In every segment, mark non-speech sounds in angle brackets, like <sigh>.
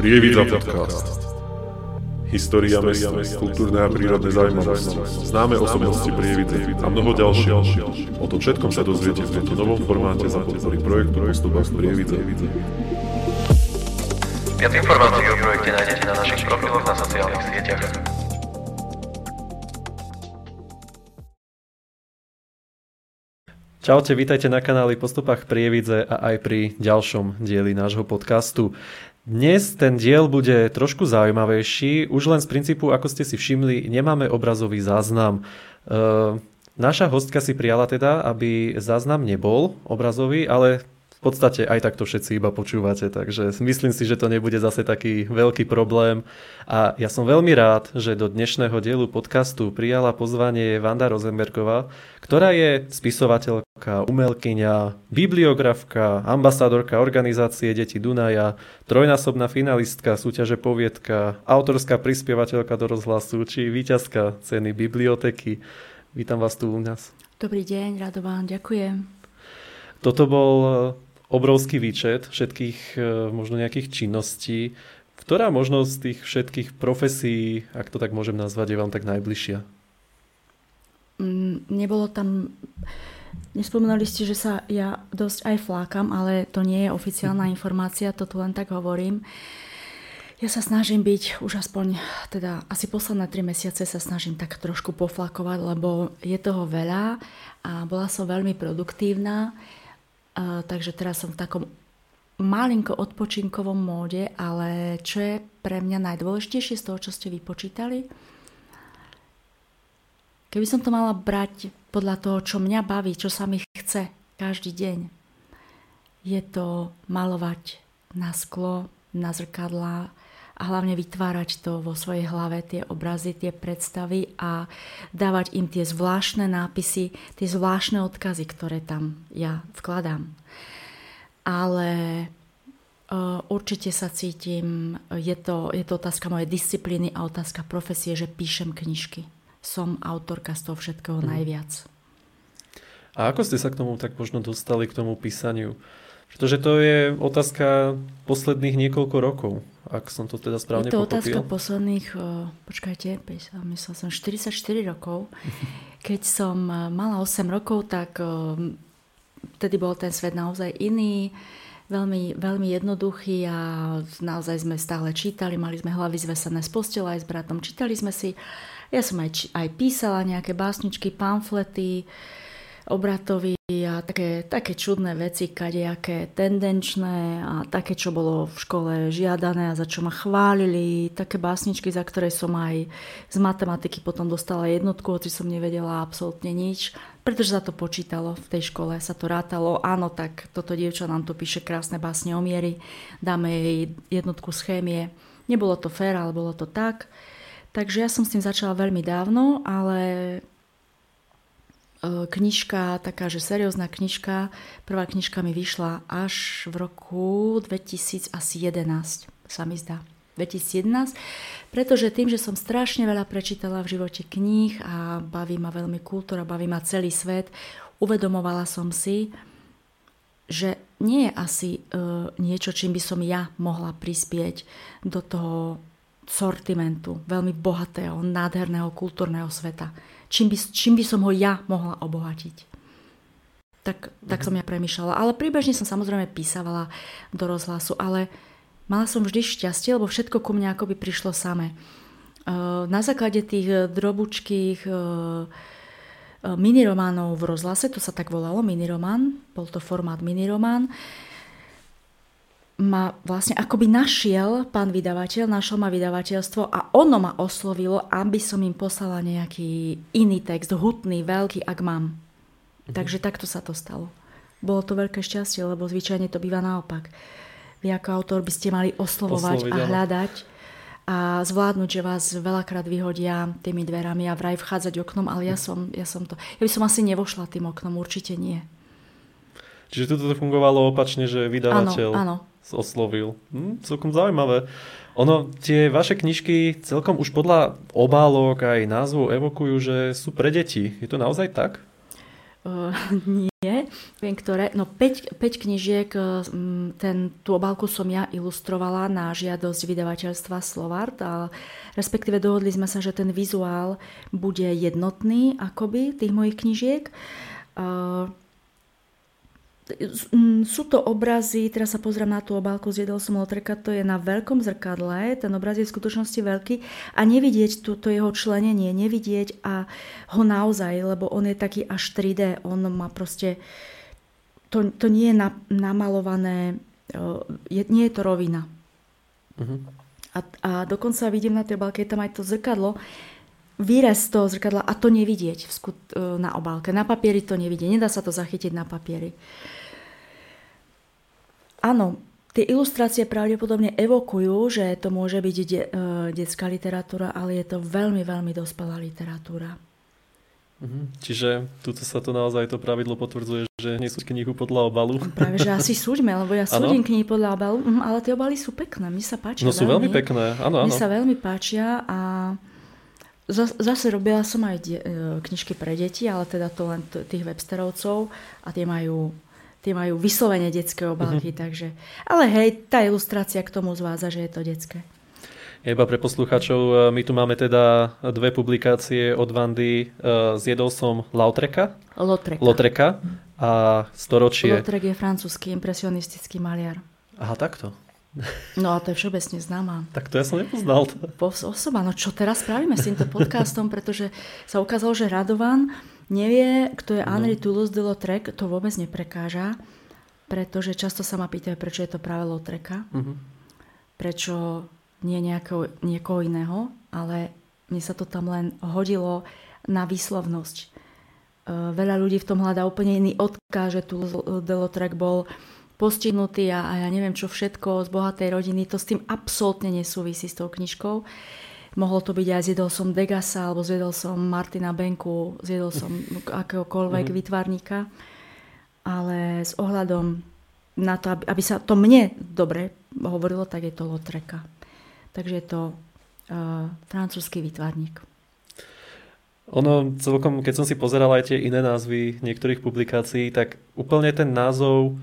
Prievidza podcast. História mesta, kultúrne a prírodné zaujímavosti, známe osobnosti Prievidze a mnoho ďalších. O tom všetkom sa dozviete v tomto novom formáte za podpory projektu Postupách z Prievidze. Viac informácií o projekte nájdete na našich profiloch na sociálnych sieťach. Čaute, vítajte na kanáli Postupách Prievidze a aj pri ďalšom dieli nášho podcastu. Dnes ten diel bude trošku zaujímavejší, už len z princípu, ako ste si všimli, nemáme obrazový záznam. E, naša hostka si prijala teda, aby záznam nebol obrazový, ale v podstate aj takto všetci iba počúvate, takže myslím si, že to nebude zase taký veľký problém. A ja som veľmi rád, že do dnešného dielu podcastu prijala pozvanie Vanda Rosenbergová, ktorá je spisovateľka, umelkyňa, bibliografka, ambasádorka organizácie Deti Dunaja, trojnásobná finalistka súťaže Poviedka, autorská prispievateľka do rozhlasu či víťazka ceny biblioteky. Vítam vás tu u nás. Dobrý deň, rado vám, ďakujem. Toto bol obrovský výčet všetkých e, možno nejakých činností. Ktorá možno z tých všetkých profesí, ak to tak môžem nazvať, je vám tak najbližšia? Mm, nebolo tam... Nespomínali ste, že sa ja dosť aj flákam, ale to nie je oficiálna mhm. informácia, to tu len tak hovorím. Ja sa snažím byť už aspoň, teda asi posledné tri mesiace sa snažím tak trošku poflakovať, lebo je toho veľa a bola som veľmi produktívna takže teraz som v takom malinko odpočinkovom móde, ale čo je pre mňa najdôležitejšie z toho, čo ste vypočítali? Keby som to mala brať podľa toho, čo mňa baví, čo sa mi chce každý deň, je to malovať na sklo, na zrkadlá, a hlavne vytvárať to vo svojej hlave, tie obrazy, tie predstavy a dávať im tie zvláštne nápisy, tie zvláštne odkazy, ktoré tam ja vkladám. Ale uh, určite sa cítim, je to, je to otázka mojej disciplíny a otázka profesie, že píšem knižky. Som autorka z toho všetkého hmm. najviac. A ako ste sa k tomu tak možno dostali, k tomu písaniu? Pretože to je otázka posledných niekoľko rokov, ak som to teda správne pochopil. Je to pochopil. otázka posledných, počkajte, myslel som 44 rokov. Keď som mala 8 rokov, tak vtedy bol ten svet naozaj iný, veľmi, veľmi jednoduchý a naozaj sme stále čítali, mali sme hlavy zvesené z postela aj s bratom, čítali sme si. Ja som aj, aj písala nejaké básničky, pamflety, obratovi a také, také čudné veci, kadejaké tendenčné a také, čo bolo v škole žiadané a za čo ma chválili, také básničky, za ktoré som aj z matematiky potom dostala jednotku, hoci som nevedela absolútne nič, pretože sa to počítalo v tej škole, sa to rátalo, áno, tak toto dievča nám to píše krásne básne o miery, dáme jej jednotku z chémie. Nebolo to fér, ale bolo to tak. Takže ja som s tým začala veľmi dávno, ale knižka, taká, že seriózna knižka, prvá knižka mi vyšla až v roku 2011, sa mi zdá. 2011, pretože tým, že som strašne veľa prečítala v živote kníh a baví ma veľmi kultúra, baví ma celý svet, uvedomovala som si, že nie je asi uh, niečo, čím by som ja mohla prispieť do toho sortimentu veľmi bohatého, nádherného kultúrneho sveta čím by, čím by som ho ja mohla obohatiť. Tak, tak som ja premyšľala. Ale príbežne som samozrejme písavala do rozhlasu, ale mala som vždy šťastie, lebo všetko ku mne akoby prišlo same. Na základe tých drobučkých minirománov v rozhlase, to sa tak volalo, miniromán, bol to formát miniromán, ma vlastne akoby našiel pán vydavateľ, našlo ma vydavateľstvo a ono ma oslovilo, aby som im poslala nejaký iný text, hutný, veľký, ak mám. Mhm. Takže takto sa to stalo. Bolo to veľké šťastie, lebo zvyčajne to býva naopak. Vy ako autor by ste mali oslovovať Osloviť, a hľadať a zvládnuť, že vás veľakrát vyhodia tými dverami a vraj vchádzať oknom, ale ja som, ja som to... Ja by som asi nevošla tým oknom, určite nie. Čiže toto fungovalo opačne, že vydavateľ... Áno, áno oslovil. Hm, celkom zaujímavé. Ono, tie vaše knižky celkom už podľa obálok aj názvu evokujú, že sú pre deti. Je to naozaj tak? Uh, nie. Viem, ktoré. No 5, 5 knižiek, mm, ten, tú obálku som ja ilustrovala na žiadosť vydavateľstva Slovart, a respektíve dohodli sme sa, že ten vizuál bude jednotný akoby tých mojich knižiek. Sú to obrazy, teraz sa pozriem na tú obálku, zjedol som Lotreka, to je na veľkom zrkadle, ten obraz je v skutočnosti veľký a nevidieť to, to jeho členenie, nevidieť a ho naozaj, lebo on je taký až 3D, on má proste uh, to, to nie je na, namalované, je, nie je to rovina. Uh-huh. A, a dokonca vidím na tej obálke, je tam aj to zrkadlo, výrez toho zrkadla a to nevidieť na obálke. Na papieri to nevidieť, nedá sa to zachytiť na papieri. Áno, tie ilustrácie pravdepodobne evokujú, že to môže byť de, uh, detská literatúra, ale je to veľmi, veľmi dospelá literatúra. Mhm. Čiže tuto sa to naozaj to pravidlo potvrdzuje, že nesúď knihu podľa obalu. Práve, že asi <laughs> súďme, lebo ja súdim knihy podľa obalu, mhm, ale tie obaly sú pekné, mi sa páčia. No sú veľmi, veľmi pekné, áno, áno. Mi sa veľmi páčia a zase robila som aj de- knižky pre deti, ale teda to len t- tých websterovcov a tie majú tie majú vyslovene detské obálky, mm-hmm. takže... Ale hej, tá ilustrácia k tomu zvádza, že je to detské. Iba pre poslucháčov, e, my tu máme teda dve publikácie od Vandy. E, zjedol som Lautreka. Lotreka. Lotreka a Storočie. Lautrek je francúzsky impresionistický maliar. Aha, takto. No a to je všeobecne známa. Tak to ja som nepoznal. Osoba, no čo teraz spravíme s týmto podcastom, pretože sa ukázalo, že Radovan nevie, kto je Henri no. Toulouse de Lautrec, to vôbec neprekáža, pretože často sa ma pýtajú, prečo je to práve Lautreka. Uh-huh. Prečo nie nejakého, niekoho iného, ale mne sa to tam len hodilo na výslovnosť. E, veľa ľudí v tom hľadá úplne iný odkaz, že tu Delotrek bol postihnutý a, a ja neviem čo všetko z bohatej rodiny. To s tým absolútne nesúvisí s tou knižkou. Mohlo to byť aj zjedol som Degasa, alebo zjedol som Martina Benku, zjedol som <laughs> akéhokoľvek mm-hmm. vytvarníka. Ale s ohľadom na to, aby, aby sa to mne dobre hovorilo, tak je to Lotreka. Takže je to uh, francúzsky výtvarník. Ono celkom, keď som si pozeral aj tie iné názvy niektorých publikácií, tak úplne ten názov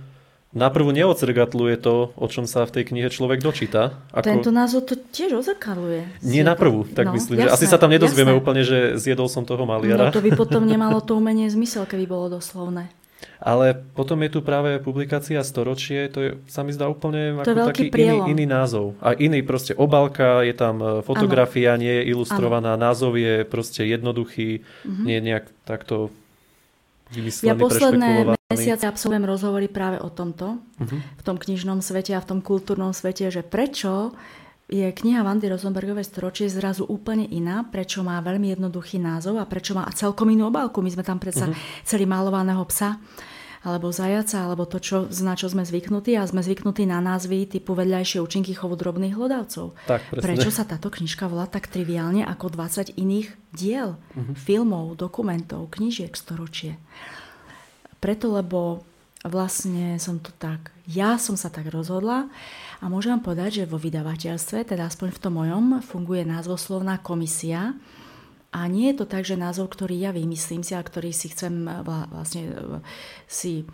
naprvu neodzrkatluje to, o čom sa v tej knihe človek dočíta. Ako... Tento názov to tiež odzrkadluje. Nie naprvu, tak no, myslím. Jasné, že asi sa tam nedozvieme jasné. úplne, že zjedol som toho maliara. No to by potom nemalo to umenie zmysel, keby bolo doslovné. Ale potom je tu práve publikácia Storočie, to je, sa mi zdá úplne to ako taký iný, iný názov. A iný proste obalka, je tam e, fotografia, ano. nie je ilustrovaná, ano. názov je proste jednoduchý, mm-hmm. nie je nejak takto vymyslený, Ja posledné mesiace absolvujem rozhovory práve o tomto, mm-hmm. v tom knižnom svete a v tom kultúrnom svete, že prečo je kniha Vandy Rosenbergovej storočie zrazu úplne iná, prečo má veľmi jednoduchý názov a prečo má celkom inú obálku. My sme tam predsa mm-hmm. celý malovaného psa alebo zajaca, alebo to, čo, na čo sme zvyknutí a sme zvyknutí na názvy typu vedľajšie účinky chovu drobných hlodavcov. Tak, Prečo sa táto knižka volá tak triviálne ako 20 iných diel, uh-huh. filmov, dokumentov, knižiek storočie? Preto, lebo vlastne som to tak, ja som sa tak rozhodla a môžem vám povedať, že vo vydavateľstve, teda aspoň v tom mojom, funguje názvoslovná komisia, a nie je to tak, že názov, ktorý ja vymyslím si a ktorý si chcem eh, vlastne eh, si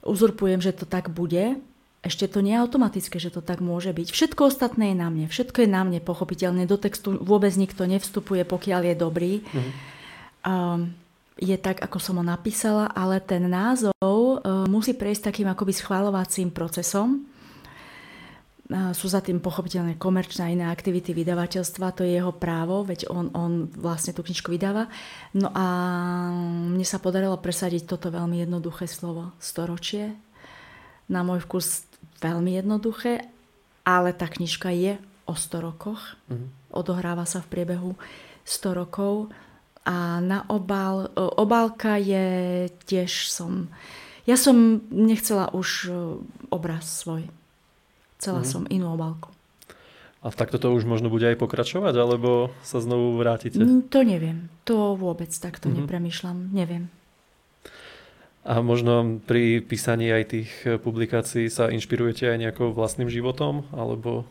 uzurpujem, že to tak bude, ešte to nie je automatické, že to tak môže byť. Všetko ostatné je na mne. Všetko je na mne, pochopiteľne. Do textu vôbec nikto nevstupuje, pokiaľ je dobrý. Mm-hmm. Um, je tak, ako som ho napísala, ale ten názov uh, musí prejsť takým akoby schváľovacím procesom sú za tým pochopiteľné komerčné a iné aktivity vydavateľstva, to je jeho právo, veď on, on vlastne tú knižku vydáva. No a mne sa podarilo presadiť toto veľmi jednoduché slovo storočie. Na môj vkus veľmi jednoduché, ale tá knižka je o 100 rokoch. Mm-hmm. Odohráva sa v priebehu 100 rokov a na obal, obálka je tiež som... Ja som nechcela už obraz svoj Chcela mm-hmm. som inú obálku. A takto to už možno bude aj pokračovať, alebo sa znovu vrátite? To neviem. To vôbec takto mm-hmm. nepremýšľam. Neviem. A možno pri písaní aj tých publikácií sa inšpirujete aj nejakou vlastným životom? Alebo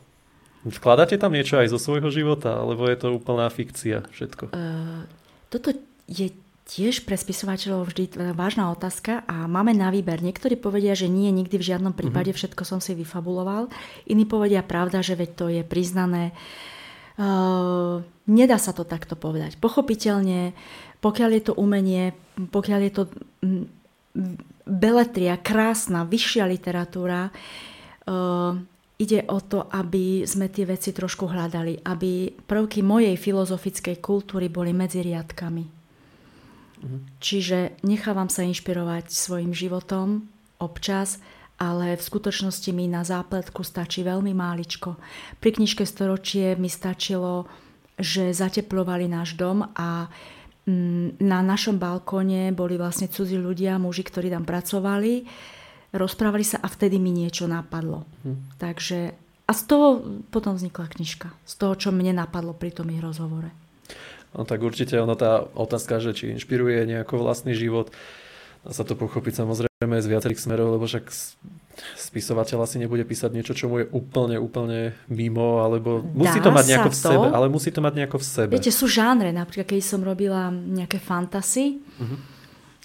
vkladáte tam niečo aj zo svojho života? Alebo je to úplná fikcia všetko? Uh, toto je tiež pre spisovateľov vždy vážna otázka a máme na výber. Niektorí povedia, že nie, nikdy v žiadnom prípade, mm-hmm. všetko som si vyfabuloval. Iní povedia, pravda, že veď to je priznané. Uh, nedá sa to takto povedať. Pochopiteľne, pokiaľ je to umenie, pokiaľ je to beletria, krásna, vyššia literatúra, uh, ide o to, aby sme tie veci trošku hľadali, aby prvky mojej filozofickej kultúry boli medzi riadkami. Čiže nechávam sa inšpirovať svojim životom občas, ale v skutočnosti mi na zápletku stačí veľmi máličko. Pri knižke Storočie mi stačilo, že zateplovali náš dom a mm, na našom balkóne boli vlastne cudzí ľudia, muži, ktorí tam pracovali, rozprávali sa a vtedy mi niečo napadlo. Hm. Takže a z toho potom vznikla knižka. Z toho, čo mne napadlo pri tom ich rozhovore. No tak určite ono tá otázka, že či inšpiruje nejako vlastný život, dá sa to pochopiť samozrejme z viacerých smerov, lebo však spisovateľ asi nebude písať niečo, čo mu je úplne, úplne mimo, alebo musí dá to mať nejako v to. sebe, ale musí to mať nejako v sebe. Viete, sú žánre, napríklad keď som robila nejaké fantasy, uh-huh.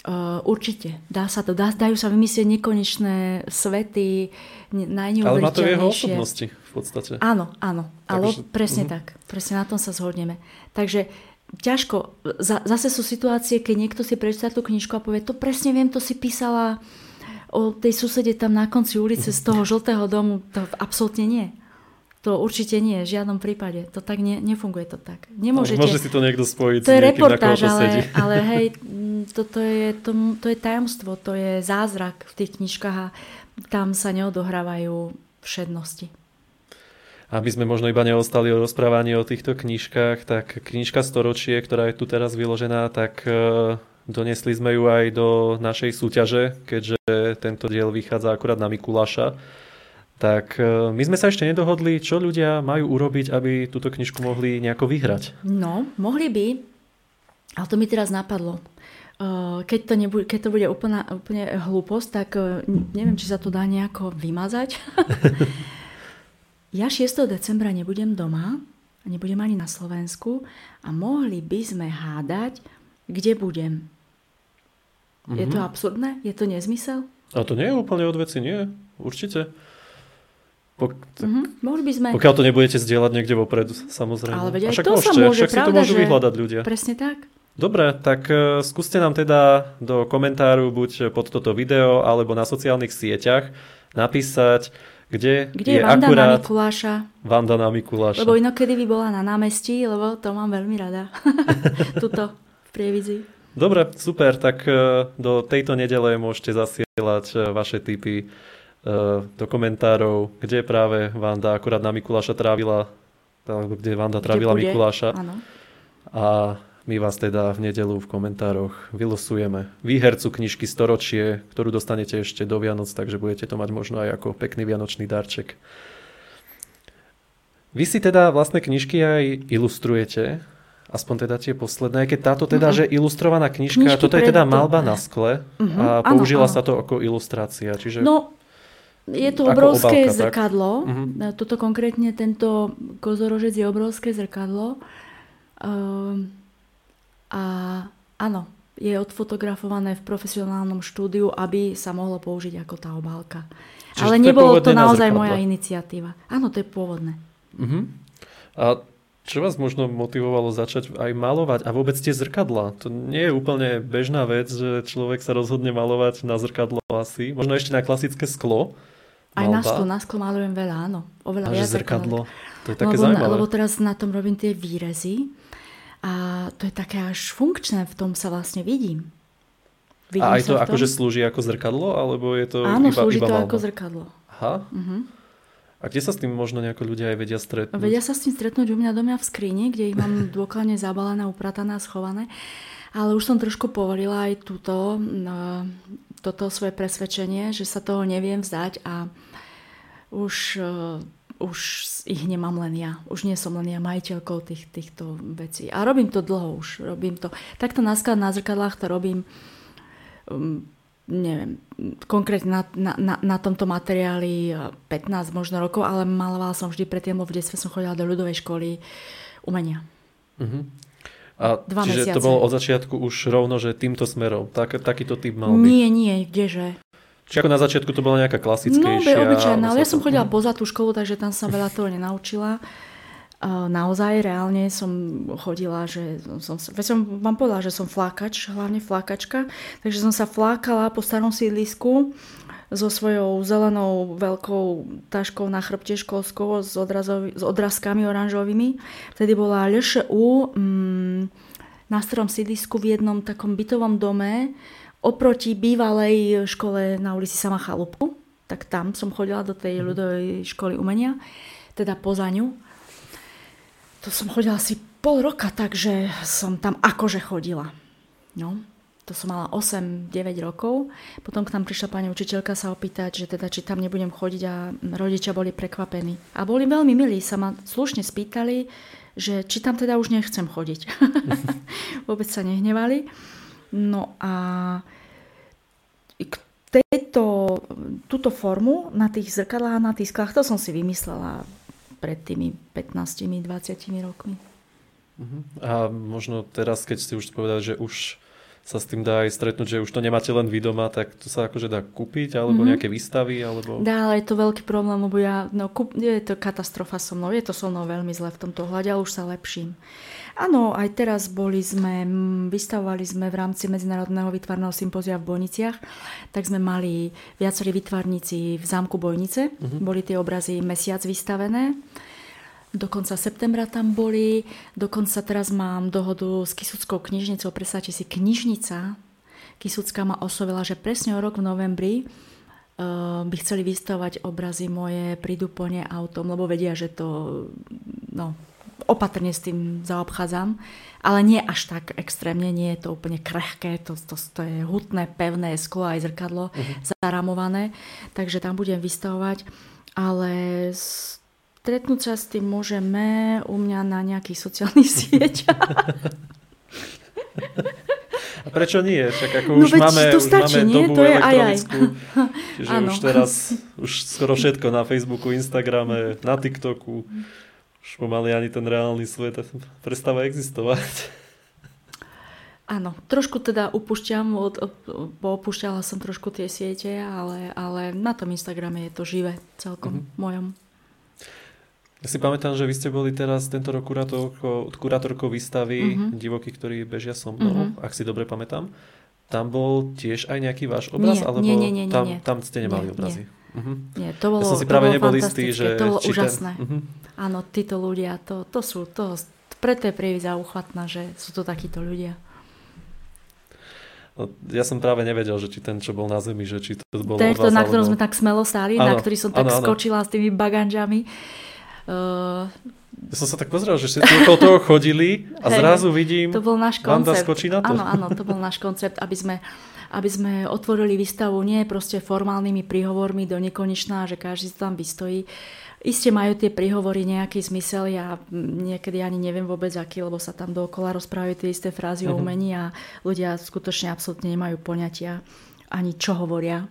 Uh, určite, dá sa to, dá, dajú sa vymyslieť nekonečné svety, najneuveriteľnejšie. Ale má to jeho osobnosti v podstate. Áno, áno, ale presne uh-huh. tak, presne na tom sa zhodneme. Takže ťažko. Zase sú situácie, keď niekto si prečíta tú knižku a povie, to presne viem, to si písala o tej susede tam na konci ulice z toho žltého domu. To absolútne nie. To určite nie, v žiadnom prípade. To tak ne, nefunguje to tak. Nemôžete. Môže si to niekto spojiť to je reportáž, ale, ale hej, <laughs> toto je, to, to je tajomstvo, to je zázrak v tých knižkách a tam sa neodohrávajú všednosti. Aby sme možno iba neostali o rozprávaní o týchto knižkách, tak knižka Storočie, ktorá je tu teraz vyložená, tak e, donesli sme ju aj do našej súťaže, keďže tento diel vychádza akurát na Mikuláša. Tak e, my sme sa ešte nedohodli, čo ľudia majú urobiť, aby túto knižku mohli nejako vyhrať. No, mohli by, ale to mi teraz napadlo. Keď to, nebude, keď to bude úplne, úplne hlúposť, tak neviem, či sa to dá nejako vymazať. <laughs> ja 6. decembra nebudem doma, nebudem ani na Slovensku a mohli by sme hádať, kde budem. Mm-hmm. Je to mhm. absurdné? Je to nezmysel? A to nie je úplne od veci, nie. Určite. Pok- mm-hmm. Mohli by sme... Pokiaľ to nebudete zdieľať niekde vopred, samozrejme. Ale veď aj však to môžete, sa môže, však pravda, si to môžu vyhľadať ľudia. Presne tak. Dobre, tak uh, skúste nám teda do komentáru buď pod toto video alebo na sociálnych sieťach napísať, kde, Kde je, je Vanda akurát na Mikuláša? Vanda na Mikuláša. Lebo inokedy by bola na námestí, lebo to mám veľmi rada. <laughs> Tuto v Prievidzi. Dobre, super, tak e, do tejto nedele môžete zasielať e, vaše tipy e, do komentárov, kde práve Vanda akurát na Mikuláša trávila, kde Vanda trávila kde Mikuláša. Áno. A my vás teda v nedelu v komentároch vylosujeme výhercu knižky Storočie, ktorú dostanete ešte do Vianoc, takže budete to mať možno aj ako pekný vianočný darček. Vy si teda vlastné knižky aj ilustrujete, aspoň teda tie posledné, keď táto teda, uh-huh. že ilustrovaná knižka, Knižky toto je teda malba na skle uh-huh. a použila ano, sa to ako ilustrácia. Čiže... No, je to obrovské obálka, zrkadlo. Uh-huh. Toto konkrétne, tento kozorožec je obrovské zrkadlo. Uh, a áno, je odfotografované v profesionálnom štúdiu, aby sa mohlo použiť ako tá obálka. Čiže Ale to nebolo to naozaj na moja iniciatíva. Áno, to je pôvodné. Uh-huh. A čo vás možno motivovalo začať aj malovať? A vôbec tie zrkadla? To nie je úplne bežná vec, že človek sa rozhodne malovať na zrkadlo asi. Možno ešte na klasické sklo. Aj na sklo, na sklo malujem veľa, áno. Oveľa viac zrkadlo, to je také lebo, zaujímavé. Lebo teraz na tom robím tie výrezy a to je také až funkčné, v tom sa vlastne vidím. vidím a aj to akože slúži ako zrkadlo, alebo je to Áno, iba, slúži iba to malba? ako zrkadlo. Aha. Uh-huh. A kde sa s tým možno nejako ľudia aj vedia stretnúť? Vedia sa s tým stretnúť u mňa doma v skrini, kde ich mám <laughs> dôkladne zabalené, upratané a schované. Ale už som trošku povolila aj túto, toto svoje presvedčenie, že sa toho neviem vzdať a už už ich nemám len ja. Už nie som len ja majiteľkou tých, týchto vecí. A robím to dlho už. Robím to. Takto na na zrkadlách to robím um, neviem, konkrétne na, na, na, na tomto materiáli 15 možno rokov, ale malovala som vždy predtým, lebo v detstve som chodila do ľudovej školy umenia. Uh-huh. A Dva čiže mesiace. to bolo od začiatku už rovno, že týmto smerom. Tak, takýto typ mal byť. Nie, nie, kdeže. Či ako na začiatku to bola nejaká No, klasickejšia? be, obyčajná, ale ja som chodila poza tú školu, takže tam sa veľa toho nenaučila. Naozaj, reálne som chodila, že som, veď som vám povedala, že som flákač, hlavne flákačka, takže som sa flákala po starom sídlisku so svojou zelenou veľkou taškou na chrbte školskou s, odrazovi, s odrazkami oranžovými. Vtedy bola LŠU mm, na starom sídlisku v jednom takom bytovom dome oproti bývalej škole na ulici Sama Chalupu. Tak tam som chodila do tej ľudovej školy umenia, teda poza ňu. To som chodila asi pol roka, takže som tam akože chodila. No, to som mala 8-9 rokov. Potom k nám prišla pani učiteľka sa opýtať, že teda či tam nebudem chodiť a rodičia boli prekvapení. A boli veľmi milí, sa ma slušne spýtali, že či tam teda už nechcem chodiť. <laughs> <laughs> Vôbec sa nehnevali. No a k tejto, túto formu na tých zrkadlách, na tých sklách, to som si vymyslela pred tými 15-20 rokmi. A možno teraz, keď ste už povedali, že už sa s tým dá aj stretnúť, že už to nemáte len vy doma, tak to sa akože dá kúpiť, alebo mm-hmm. nejaké výstavy, alebo... Dá, ale je to veľký problém, lebo ja, no, kúp, je to katastrofa so mnou, je to so mnou veľmi zle v tomto hľade, ale už sa lepším. Áno, aj teraz boli sme, vystavovali sme v rámci Medzinárodného vytvarného sympozia v Bojniciach, tak sme mali viacerí vytvarníci v zámku Bojnice, mm-hmm. boli tie obrazy mesiac vystavené. Do konca septembra tam boli, dokonca teraz mám dohodu s Kisuckou knižnicou, predstavte si, knižnica Kisucká ma oslovila, že presne o rok v novembri uh, by chceli vystavovať obrazy moje, prídu po ne autom, lebo vedia, že to no, opatrne s tým zaobchádzam, ale nie až tak extrémne, nie je to úplne krehké, to, to, to je hutné, pevné sklo aj zrkadlo uh-huh. zaramované, takže tam budem vystavovať, ale stretnúť sa s tým môžeme u mňa na nejakých sociálnych <laughs> sieťach. A prečo nie? Však ako No už máme, to už stačí, máme nie? dobu To je aj aj. elektronickú. Čiže Áno. už teraz, už skoro všetko na Facebooku, Instagrame, na TikToku. Už pomaly ani ten reálny svet prestáva existovať. Áno, trošku teda upúšťam, od, opúšťala som trošku tie siete, ale, ale na tom Instagrame je to živé celkom mm-hmm. mojom. Ja si pamätám, že vy ste boli teraz tento rok kurátorkou, kurátorkou výstavy mm-hmm. Divoky, ktorí bežia so mnou, mm-hmm. ak si dobre pamätám. Tam bol tiež aj nejaký váš obraz? Nie, alebo nie, nie, nie, tam, nie. tam ste nemali Nie, obrazy? Uh-huh. Nie, to bolo, ja som si práve nebol istý, že... to bolo či úžasné. Ten, uh-huh. Áno, títo ľudia, to, to sú, to, preto je prievidza uchvatná, že sú to takíto ľudia. No, ja som práve nevedel, že či ten, čo bol na zemi, že či to je od to, na ktorom alebo... sme tak smelo stáli, na Áno, ktorý som tak áno. skočila s tými baganžami. Uh, Ja som sa tak pozrel, že všetci okolo toho chodili a Hej, zrazu vidím, to bol náš Vanda koncept. skočí na to. Áno, áno, to bol náš koncept, aby sme, aby sme otvorili výstavu nie proste formálnymi príhovormi do nekonečná, že každý si tam vystojí. Isté majú tie príhovory nejaký zmysel, ja niekedy ani neviem vôbec aký, lebo sa tam dookola rozprávajú tie isté frázy Mhm. o umení a ľudia skutočne absolútne nemajú poňatia ani čo hovoria.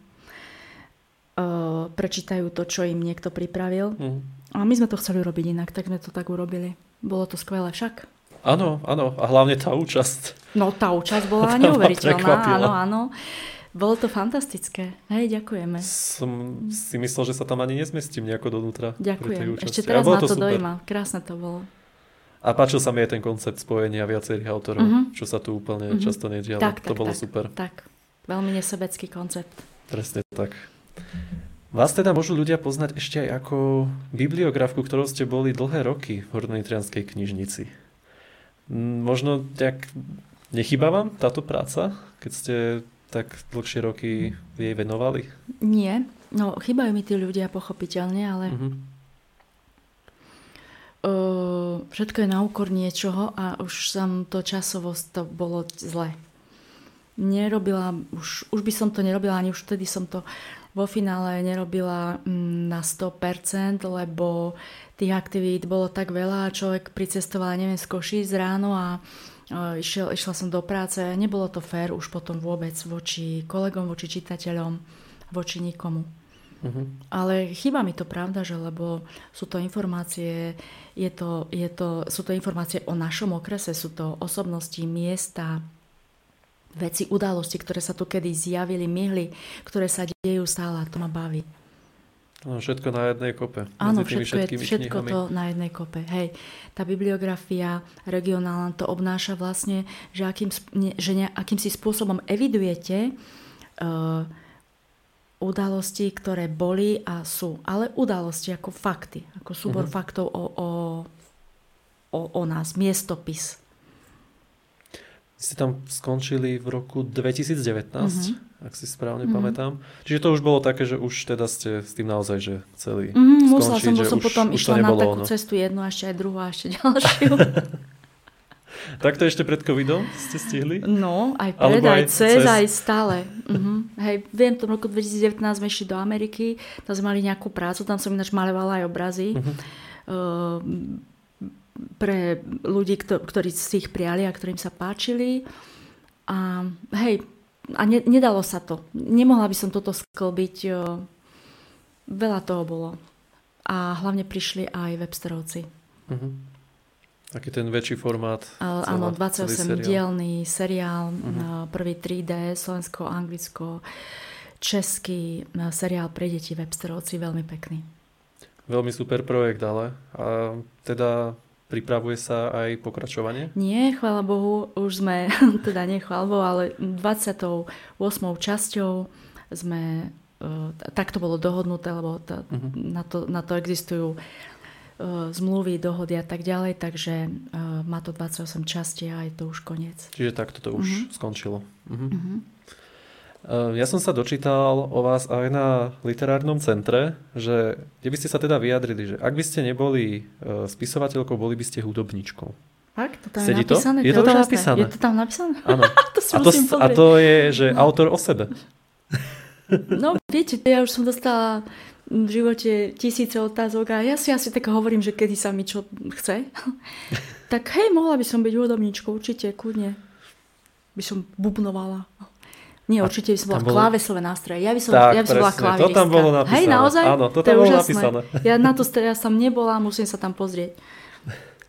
Uh, prečítajú to, čo im niekto pripravil. Mhm. A my sme to chceli robiť inak, tak sme to tak urobili. Bolo to skvelé však. Áno, áno, a hlavne tá účasť. No tá účasť bola <laughs> neuveriteľná, áno, áno. Bolo to fantastické. Hej, ďakujeme. Som si myslel, že sa tam ani nezmestím nejako dovnútra. Ďakujem. Ešte teraz ma to super. dojíma. Krásne to bolo. A páčil sa mi aj ten koncept spojenia viacerých autorov, Mhm. čo sa tu úplne Mhm. často nedialo. Tak, to tak, bolo tak, super. Tak, veľmi nesebecký koncept. Presne tak. Vás teda môžu ľudia poznať ešte aj ako bibliografku, ktorou ste boli dlhé roky v Hornonitrianskej knižnici. Mm, Možno tak nechýba vám táto práca, keď ste tak dlhšie roky jej venovali? Nie, no chýbajú mi tí ľudia pochopiteľne, ale Mhm. uh, všetko je na úkor niečoho a už som to časovo to bolo zle. Nerobila, už, už by som to nerobila, ani už vtedy som to vo finále nerobila mm, na 100%, lebo tých aktivít bolo tak veľa a človek pricestoval, neviem, z Košíc ráno a išiel, išla som do práce. Nebolo to fér už potom vôbec voči kolegom, voči čitateľom, voči nikomu. Uh-huh. Ale chýba mi to pravda, že lebo sú to informácie, je to, je to, sú to informácie o našom okrese, sú to osobnosti, miesta, veci, udalosti, ktoré sa tu kedy zjavili, myhli, ktoré sa dejú stále a to ma baví. No, všetko na jednej kope. Áno, všetko, je, všetko to na jednej kope. Hej, tá bibliografia regionálna to obnáša vlastne, že, akým, že ne, akýmsi spôsobom evidujete uh, udalosti, ktoré boli a sú. Ale udalosti ako fakty, ako súbor uh-huh. faktov o, o, o, o nás, miestopis ste tam skončili v roku 2019, mm-hmm. ak si správne mm-hmm. pamätám. Čiže to už bolo také, že už teda ste s tým naozaj, že celý mm, musela skončiť, som, že som už, potom už išla nebolo, na takú no. cestu jednu, a ešte aj druhú a ešte ďalšiu. <laughs> tak to ešte pred covidom ste stihli? No, aj pred, aj cez, cez, aj stále. Uh-huh. Hej, viem, v tom roku 2019 sme išli do Ameriky, tam sme mali nejakú prácu, tam som ináč malovala aj obrazy. Uh-huh. Uh, pre ľudí, ktorí si ich prijali a ktorým sa páčili. A hej, a ne, nedalo sa to. Nemohla by som toto sklbiť. Veľa toho bolo. A hlavne prišli aj websterovci. Uh-huh. Taký ten väčší formát. Celá, áno, 28-dielný seriál, uh-huh. prvý 3D, Slovensko, Anglicko, český seriál pre deti websterovci, veľmi pekný. Veľmi super projekt, ale a teda Pripravuje sa aj pokračovanie? Nie, chvála Bohu, už sme, <laughs> teda nie chvála Bohu, ale 28. časťou sme, e, tak to bolo dohodnuté, lebo to, uh-huh. na, to, na to existujú uh, zmluvy, dohody a tak ďalej, takže uh, má to 28 častí a je to už koniec. Čiže takto to už uh-huh. skončilo. Uh-huh. Uh-huh. Ehm, ja som sa dočítal o vás aj na literárnom centre, že kde by ste sa teda vyjadrili, že ak by ste neboli e, spisovateľkou, boli by ste hudobníčkou. Tak? To tam Sedí je napísané? To? Je to, tam napísané. Je to tam napísané? Áno. to <laughs> a, to, a to je, že autor o sebe. no, viete, ja už som dostala v živote tisíce otázok a ja si asi tak hovorím, že kedy sa mi čo chce. <laughs> tak hej, mohla by som byť hudobníčkou, určite, kľudne. By som bubnovala. Nie, určite by som bola bolo... klávesové nástroje. Ja by som, tak, ja by som bola klaviristka. To tam bolo napísané. Hej, naozaj? Áno, to tam to bolo úžasné. napísané. Ja na to ja som nebola, musím sa tam pozrieť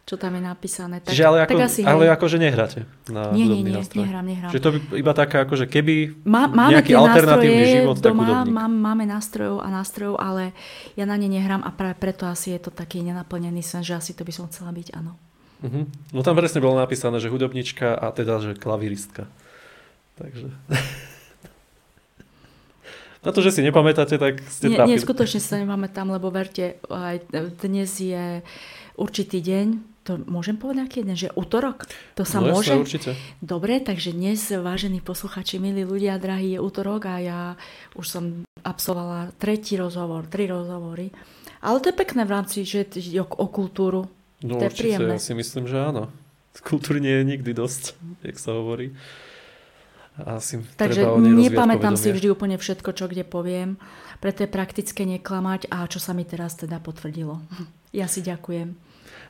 čo tam je napísané. Tak, Čiže ale, ako, tak asi, ale akože nehráte na nie, nie, nie, nástroj. nehrám, nehrám. Čiže to by iba taká, akože keby Má, máme nejaký alternatívny život, doma, tak mám, máme nástrojov a nástrojov, ale ja na ne nehrám a práve preto asi je to taký nenaplnený sen, že asi to by som chcela byť, áno. Uh-huh. No tam presne bolo napísané, že hudobnička a teda, že klaviristka. Takže... Na to, že si nepamätáte, tak ste nie, Nie, skutočne sa nepamätám, lebo verte, aj dnes je určitý deň, to môžem povedať aký deň, že útorok? To sa no, môže? Určite. Dobre, takže dnes, vážení posluchači, milí ľudia, drahí, je útorok a ja už som absolvovala tretí rozhovor, tri rozhovory. Ale to je pekné v rámci, že o, o kultúru. No to je určite, príjemné. ja si myslím, že áno. Kultúry nie je nikdy dosť, jak sa hovorí. Asi Takže nepamätám si vždy úplne všetko, čo kde poviem. Preto je praktické neklamať a čo sa mi teraz teda potvrdilo. <laughs> Ja si ďakujem.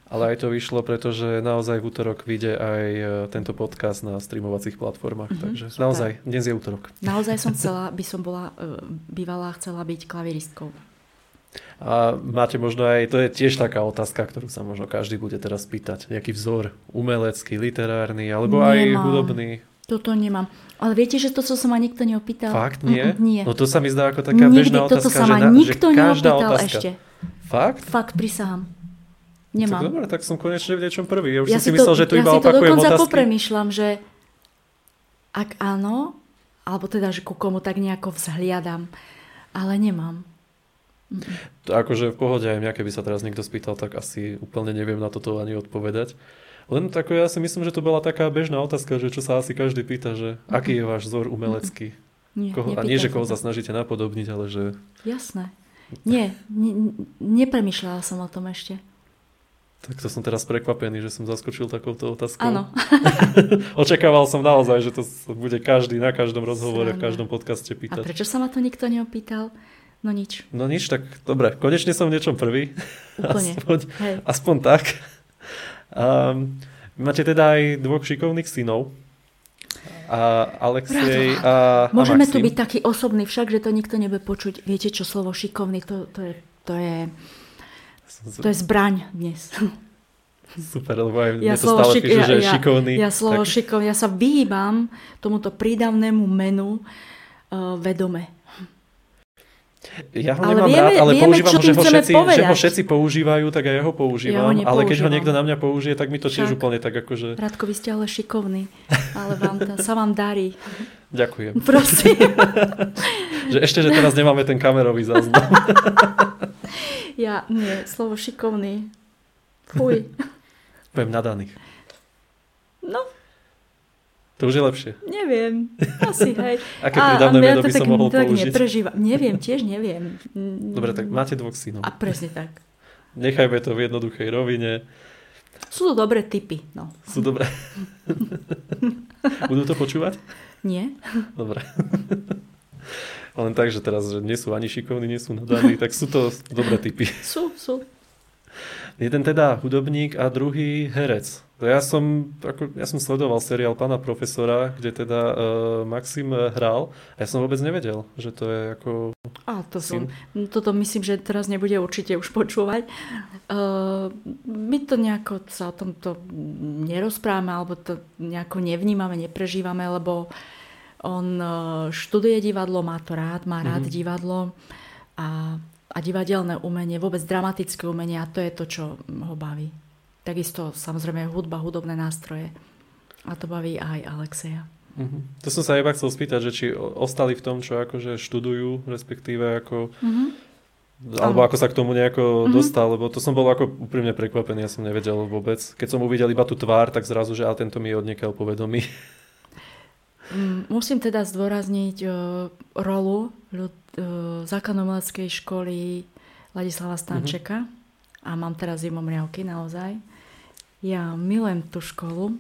Ale aj to vyšlo, pretože naozaj v útorok vyjde aj e, tento podcast na streamovacích platformách. Mm-hmm, takže super. naozaj, dnes je útorok. Naozaj som chcela, <laughs> by som bola e, bývalá, chcela byť klaviristkou. A máte možno aj, to je tiež taká otázka, ktorú sa možno každý bude teraz pýtať. Nejaký vzor umelecký, literárny, alebo Nemám. aj hudobný? Toto nemám. Ale viete, že to, čo sa ma nikto neopýtal? Fakt nie? Mm, nie. No to sa mi zdá ako taká Nikdy bežná otázka. toto sa ma že na, nikto že neopýtal otázka. ešte. Fakt? Fakt, prisahám. Nemám. Tak dobre, tak som konečne v niečom prvý. Ja už ja som si to, myslel, že tu ja iba si to opakujem dokonca otázky. popremýšľam, že ak áno, alebo teda, že ku komu tak nejako vzhliadam, ale nemám. To akože v pohode aj mňa, keby sa teraz niekto spýtal, tak asi úplne neviem na toto ani odpovedať. Len tak ja si myslím, že to bola taká bežná otázka, že čo sa asi každý pýta, že Mhm. aký je váš vzor umelecký? Nie, Koho, a nie, že koho sa snažíte napodobniť, ale že... Jasné. Nie, ne, nepremýšľala som o tom ešte. Tak to som teraz prekvapený, že som zaskočil takouto otázkou. Áno. <laughs> Očakával som naozaj, že to bude každý na každom rozhovore, v Sranda. každom podcaste A pýtať. prečo sa ma to nikto neopýtal? No nič. No nič, tak dobre, konečne som v niečom prvý. Úplne. Aspoň, Hej. aspoň tak. Um, máte teda aj dvoch šikovných synov. a Alexej a, a Môžeme Maxim. tu byť taký osobný, však, že to nikto nebude počuť. Viete čo, slovo šikovný, to, to, je, to, je, to je zbraň dnes. <laughs> Super, lebo aj mne Ja to slovo, stále šik- píše, že je ja, šikovný. ja, ja slovo tak, šikovný, ja sa vyhýbam tomuto prídavnému menu uh, vedome. Ja ho ale nemám vieme- rád, ale vieme, používam že ho, všetci, že ho všetci používajú, tak aj ja ho používam. Ja ho ale keď ho niekto na mňa použije, tak mi to tiež úplne tak akože... Radko, vy ste ale šikovní, ale vám to, sa vám darí. Ďakujem. Prosím. <laughs> Že ešte, že teraz nemáme ten kamerový záznam. <laughs> Ja, nie, slovo šikovný. Fuj. Poviem nadaných. No, To už je lepšie. neviem. Asi, hej. <laughs> Aké prídavné ja meno to by som tak, mohol tak použiť? neprežívam. Neviem, tiež neviem. <laughs> Dobre, tak máte dvoch synov. A presne tak. Nechajme to v jednoduchej rovine. Sú to dobré typy, no. Sú dobré. <laughs> Budú to počúvať? Nie? Dobre. Len tak, že teraz že nie sú ani šikovní, nie sú nadaní, tak sú to dobré typy. Sú, sú. Jeden teda hudobník a druhý herec. Ja som, ako, ja som sledoval seriál Pána profesora, kde teda uh, Maxim hral a ja som vôbec nevedel, že to je ako... A to Syn. som, toto myslím, že teraz nebude určite už počúvať. Uh, my to nejako sa o tomto nerozprávame, alebo to nejako nevnímame, neprežívame, lebo on uh, študuje divadlo, má to rád, má rád Mhm. divadlo a, a divadelné umenie, vôbec dramatické umenie a to je to, čo ho baví. Takisto samozrejme hudba, hudobné nástroje. A to baví aj Alexeja. Uh-huh. To som sa iba chcel spýtať, že či ostali v tom, čo akože študujú, respektíve ako... Mhm. Alebo Áno. ako sa k tomu nejako Mhm. dostal, lebo to som bol ako úprimne prekvapený, ja som nevedel vôbec. Keď som uvidel iba tú tvár, tak zrazu, že ale tento mi je odniekaľ povedomý. <laughs> Mm, Musím teda zdôrazniť uh, rolu ľud, uh, základnomeleckej školy Ladislava Stančeka a mám teraz zimomriavky naozaj. Ja milujem tú školu,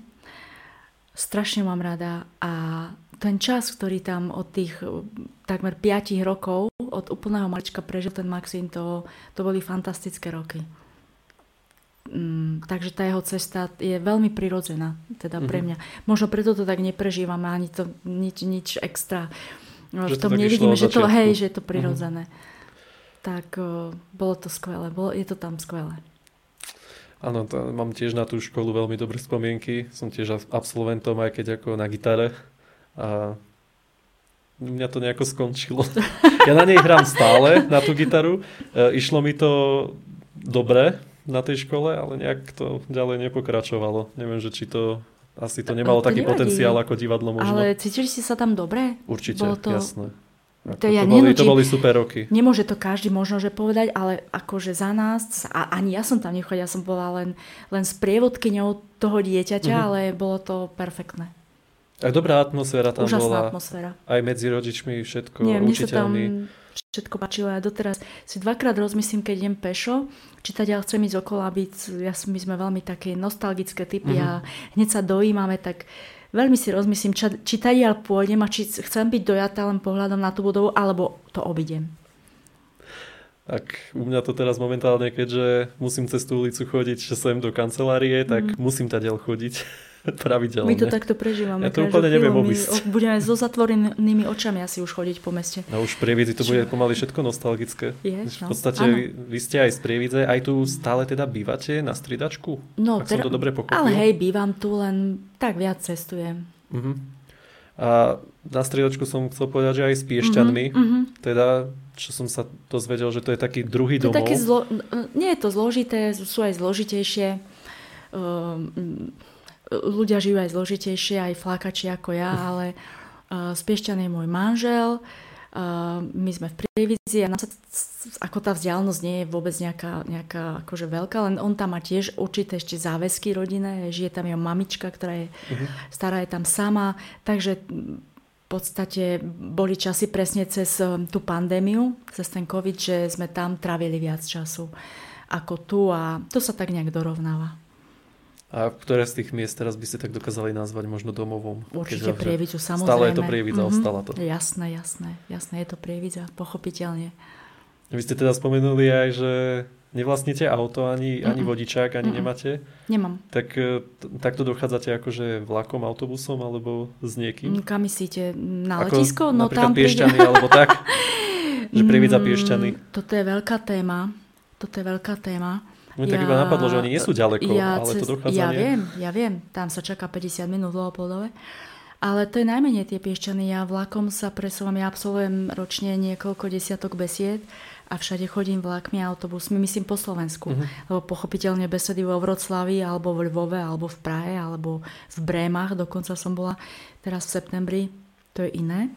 strašne mám rada a ten čas, ktorý tam od tých uh, takmer 5 rokov, od úplného malička prežil ten Maxim, to, to boli fantastické roky. Mm, takže tá jeho cesta je veľmi prirodzená, teda pre Mhm. mňa. Možno preto to tak neprežívame, ani to nič, nič extra. No, Že v to tom išlo nevidíme, že to, hej, že je to prirodzené. Tak o, bolo to skvelé, bolo, je to tam skvelé. Áno, to, mám tiež na tú školu veľmi dobré spomienky. Som tiež absolventom, aj keď ako na gitare. A u mňa to nejako skončilo. <laughs> Ja na nej hrám stále, na tú gitaru. E, išlo mi to dobre na tej škole, ale nejak to ďalej nepokračovalo. Neviem, že či to... Asi to nemalo To taký nevadí. potenciál ako divadlo možno. Ale cítili ste sa tam dobre? Určite, bolo to- jasné. Ako To ja to, boli, to boli super roky. Nemôže to každý možno, že povedať, ale akože za nás, a ani ja som tam nechodila, som bola len, len s prievodkyňou toho dieťaťa, Mhm. ale bolo to perfektné. A dobrá atmosféra tam Úžasná bola. atmosféra. Aj medzi rodičmi všetko, Nie, sa tam učiteľmi. Všetko páčilo. Ja doteraz si dvakrát rozmyslím, keď idem pešo, či teda chcem ísť okolo, aby ja, my sme veľmi také nostalgické typy Mhm. a hneď sa dojímame, tak veľmi si rozmyslím, či, či tadiaľ pôjdem a či chcem byť dojatá len pohľadom na tú budovu, alebo to obidem. Tak u mňa to teraz momentálne, keďže musím cez tú ulicu chodiť sem do kancelárie, tak musím tadiaľ chodiť <laughs> pravidelne. Mhm. My to takto prežívame. Ja to úplne neviem obísť. budeme so zatvorenými očami asi už chodiť po meste. A už Prievidzi to bude pomaly všetko nostalgické. Je, v no. podstate Áno. vy, vy ste aj z Prievidze, aj tu stále teda bývate na stridačku? No, Ak som to dobre pochopil. ale hej, bývam tu, len tak viac cestujem. Uh-huh. A na striedačku som chcel povedať, že aj s Piešťanmi. Mhm. Teda, čo som sa dozvedel, že to je taký druhý To domov. také zlo... Nie je to zložité, sú aj zložitejšie. Um, ľudia žijú aj zložitejšie, aj flákači ako ja, ale uh, Spiešťan je môj manžel, uh, my sme v Prievidzi a nám sa, ako tá vzdialenosť nie je vôbec nejaká, nejaká akože veľká, len on tam má tiež určité ešte záväzky rodinné, žije tam jeho mamička, ktorá je Mhm. stará je tam sama, takže v podstate boli časy presne cez um, tú pandémiu, cez ten COVID, že sme tam trávili viac času ako tu a to sa tak nejak dorovnáva. A ktoré z tých miest teraz by ste tak dokázali nazvať možno domovom? Určite Keďže- Prievidzu, samozrejme. Stále je to Prievidza, Mhm. ostala to. Jasné, jasné, jasné, je to Prievidza, pochopiteľne. Vy ste teda spomenuli aj, že nevlastníte auto, ani, ani Mm-mm. vodičák, ani Mm-mm. nemáte. Nemám. Tak e, takto dochádzate akože vlakom, autobusom alebo s niekým? Kam myslíte? Na Ako letisko? No tam príde... Piešťany alebo tak? <laughs> že Prievidza Mm, Piešťany. Toto je veľká téma. Toto je veľká téma. Mne tak iba napadlo, že oni nie sú ďaleko, ale to dochádzanie... Ja viem, ja viem. Tam sa čaká 50 minút v Leopoldove. Ale to je najmenej tie piešťany. Ja vlakom sa presúvam, ja absolvujem ročne niekoľko desiatok besied a všade chodím vlakmi a autobusmi, myslím po Slovensku. Mhm. Lebo pochopiteľne besedy vo Vroclavi, alebo v Lvove, alebo v Prahe, alebo v Brémach, dokonca som bola teraz v septembri. To je iné.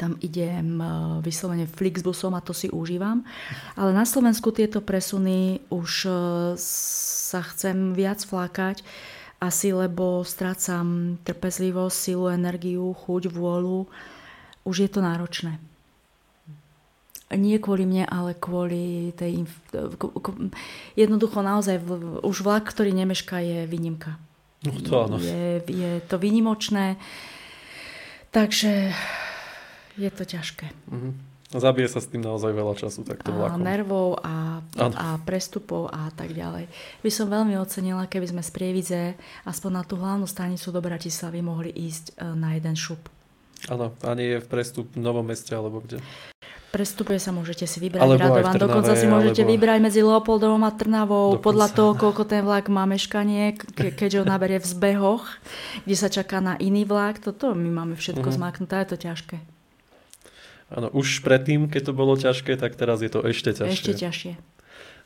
Tam idem vyslovene Flixbusom a to si užívam. Ale na Slovensku tieto presuny už eh, sa chcem viac flákať, asi lebo strácam trpezlivosť, silu, energiu, chuť, vôľu. Už je to náročné. Nie kvôli mne, ale kvôli tej... Jednoducho naozaj, už vlak, ktorý nemešká, je výnimka. No to áno. Je, je to výnimočné. Takže je to ťažké. Mhm. Zabije sa s tým naozaj veľa času takto A vlakom. nervov a, a prestupov a tak ďalej. By som veľmi ocenila, keby sme z Prievidze aspoň na tú hlavnú stanicu do Bratislavy mohli ísť e, na jeden šup. Áno, a nie je v prestup v Novom meste alebo kde. Prestupuje sa môžete si vybrať Alebo Radovan, Trnave, dokonca si môžete alebo- vybrať medzi Leopoldovom a Trnavou Dokonca. podľa toho, koľko ten vlak má meškanie, ke- keďže ho naberie v zbehoch, kde sa čaká na iný vlak. Toto my máme všetko Mhm. zmáknuté, je to ťažké. Áno, už predtým, keď to bolo ťažké, tak teraz je to ešte ťažšie. Ešte ťažšie.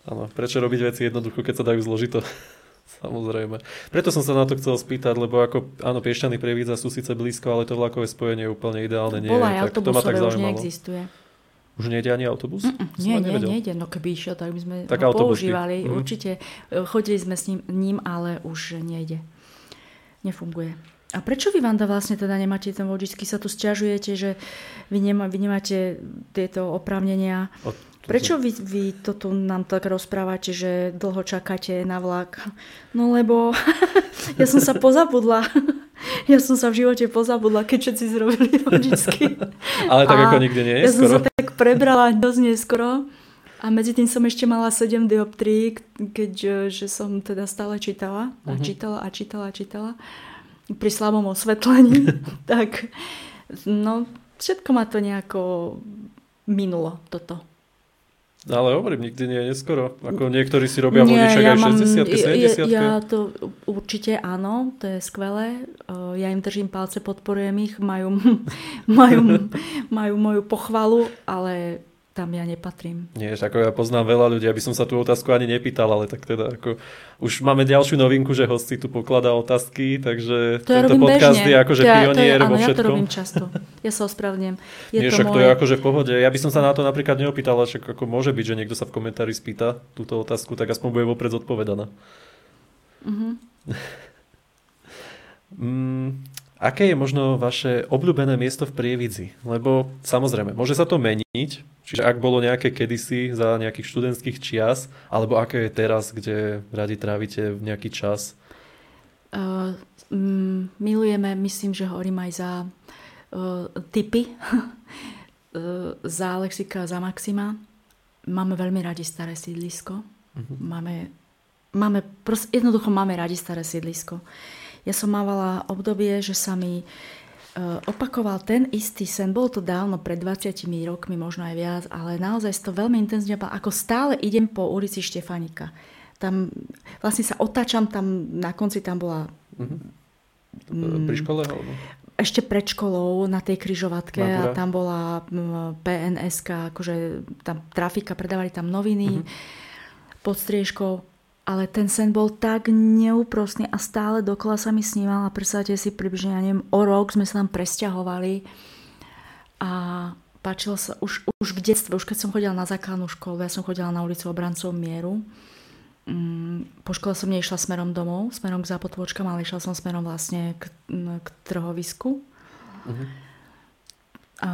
Áno, prečo robiť veci jednoducho, keď sa dajú zložito? <laughs> Samozrejme. Preto som sa na to chcel spýtať, lebo ako, áno, Piešťany Prievidza sú síce blízko, ale to vlakové spojenie je úplne ideálne nie Bolo je. Tak to ma tak autobusové, už zaujímalo. neexistuje. Už nejde ani autobus? Mm-mm, nie, nie, nejde. No keby išiel, tak by sme Tak ho používali. Mhm. Určite e, chodili sme s ním, ním, ale už nejde. Nefunguje. A prečo vy, Vanda, vlastne teda nemáte ten vodičský? Sa tu stiažujete, že vy, nemá, vy nemáte tieto oprávnenia. Prečo vy, vy to tu nám tak rozprávate, že dlho čakáte na vlak? No lebo <laughs> ja som sa pozabudla. <laughs> Ja som sa v živote pozabudla, keď všetci zrobili vodičský. <laughs> Ale tak A ako nikde nie je ja som skoro. sa tak prebrala dosť neskoro. A medzi tým som ešte mala 7 dioptrií, keď že som teda stále čítala a Mhm. čítala a čítala a čítala pri slabom osvetlení. <laughs> tak no, všetko ma to nejako minulo toto. Ale hovorím, nikdy nie je neskoro. Ako niektorí si robia vodičak aj 60 70 ja, ja to určite áno, to je skvelé. Ja im držím palce, podporujem ich, majú, <laughs> majú, <laughs> majú moju pochvalu, ale tam ja nepatrím. Nie, ako ja poznám veľa ľudí, aby som sa tú otázku ani nepýtal, ale tak teda ako už máme ďalšiu novinku, že host si tu pokladá otázky, takže To tento podcast bežne. je akože to ja, pionier to ja, vo áno, ja to všetkom. robím často. Ja sa ospravedlňujem. Je Nie, to však moje... to je akože v pohode. Ja by som sa na to napríklad neopýtal, však ako môže byť, že niekto sa v komentári spýta túto otázku, tak aspoň bude vopred zodpovedaná. Mhm. <laughs> Mm, aké je možno vaše obľúbené miesto v Prievidzi? Lebo samozrejme, môže sa to meniť, čiže ak bolo nejaké kedysi za nejakých študentských čias, alebo aké je teraz, kde radi trávite nejaký čas. Uh, mm, milujeme, myslím, že hovorím aj za uh, typy, uh, <laughs> za Lexika, za Maxima. Máme veľmi radi staré sídlisko. Mhm. Máme, máme proste, jednoducho máme radi staré sídlisko. Ja som mávala obdobie, že sa mi uh, opakoval ten istý sen. Bolo to dávno, pred 20 rokmi, možno aj viac, ale naozaj to veľmi intenzívne, ako stále idem po ulici Štefanika. Tam vlastne sa otáčam, tam na konci tam bola Mm. Pri škole? Alebo? ešte pred školou na tej križovatke a tam bola PNSK, akože tam trafika, predávali tam noviny Mhm. pod striežkou, ale ten sen bol tak neúprostný a stále dokola sa mi sníval a predstavte si približne, ja neviem, o rok sme sa tam presťahovali a páčilo sa už, už v detstve, už keď som chodila na základnú školu, ja som chodila na ulicu obrancov mieru, Mm, po škole som neišla smerom domov, smerom k zápotvočkám, ale išla som smerom vlastne k, k trhovisku. A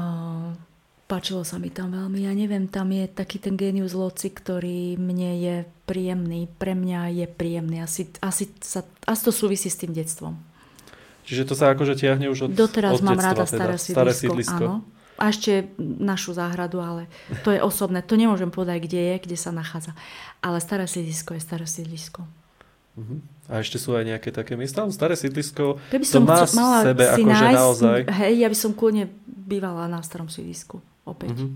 páčilo sa mi tam veľmi. Ja neviem, tam je taký ten genius loci, ktorý mne je príjemný. Pre mňa je príjemný. Asi, asi, sa, asi to súvisí s tým detstvom. Čiže to sa akože tiahne už od, Doteraz od mám detstva, rada teda. staré sídlisko. staré sídlisko. Áno. A ešte našu záhradu, ale to je osobné. To nemôžem povedať, kde je, kde sa nachádza. Ale staré sídlisko je staré sídlisko. Uh-huh. A ešte sú aj nejaké také miesta? Staré sídlisko, Keby som to má chc- mala sebe si akože nájsť, naozaj... Hej, ja by som kľudne bývala na starom sídlisku. Opäť. Uh-huh.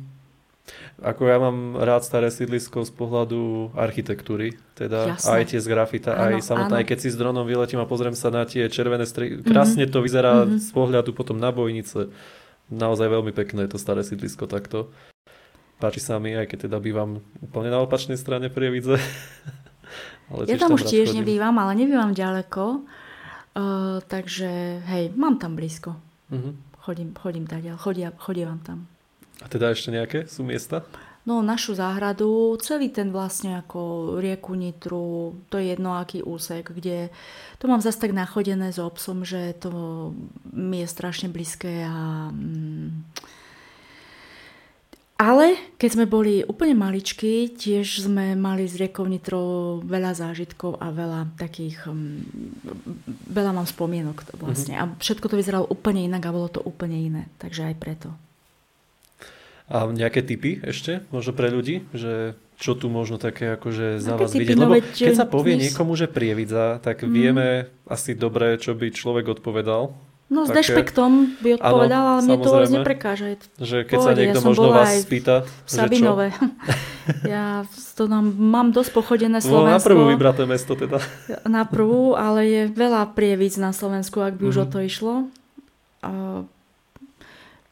Ako ja mám rád staré sídlisko z pohľadu architektúry, teda Jasné. aj tie z grafita, Áno, aj samotné, áno. aj keď si s dronom vyletím a pozriem sa na tie červené stry... Krásne to vyzerá Mhm. z pohľadu potom na bojnice. Naozaj veľmi pekné to staré sídlisko takto. Páči sa mi, aj keď teda bývam úplne na opačnej strane Prievidze. <laughs> ale Ja tam už tiež chodím. nebývam, ale nebývam ďaleko. Uh, takže hej, mám tam blízko. Mhm. Chodím, chodím tam, chodia, chodievam tam. A teda ešte nejaké sú miesta? No našu záhradu, celý ten vlastne ako rieku Nitru, to je jedno aký úsek, kde to mám zase tak nachodené s obsom, že to mi je strašne blízke a... Mm, ale keď sme boli úplne maličky, tiež sme mali s riekou Nitrou veľa zážitkov a veľa takých... Um, veľa mám spomienok vlastne. A všetko to vyzeralo úplne inak a bolo to úplne iné. Takže aj preto. A nejaké typy ešte, možno pre ľudí, že čo tu možno také akože za vás vidieť? No Lebo keď sa povie niekomu, že prievidza, tak Mm. vieme asi dobre, čo by človek odpovedal. No s Také- dešpektom by odpovedal, ale mne to vôbec to Že keď sa Pohode, niekto ja možno vás spýta, že čo? <laughs> Ja to nám, mám dosť pochodené No, na Slovensko. prvú vybraté mesto teda. Na prvú, ale je veľa prievíc na Slovensku, ak by už Mhm. o to išlo.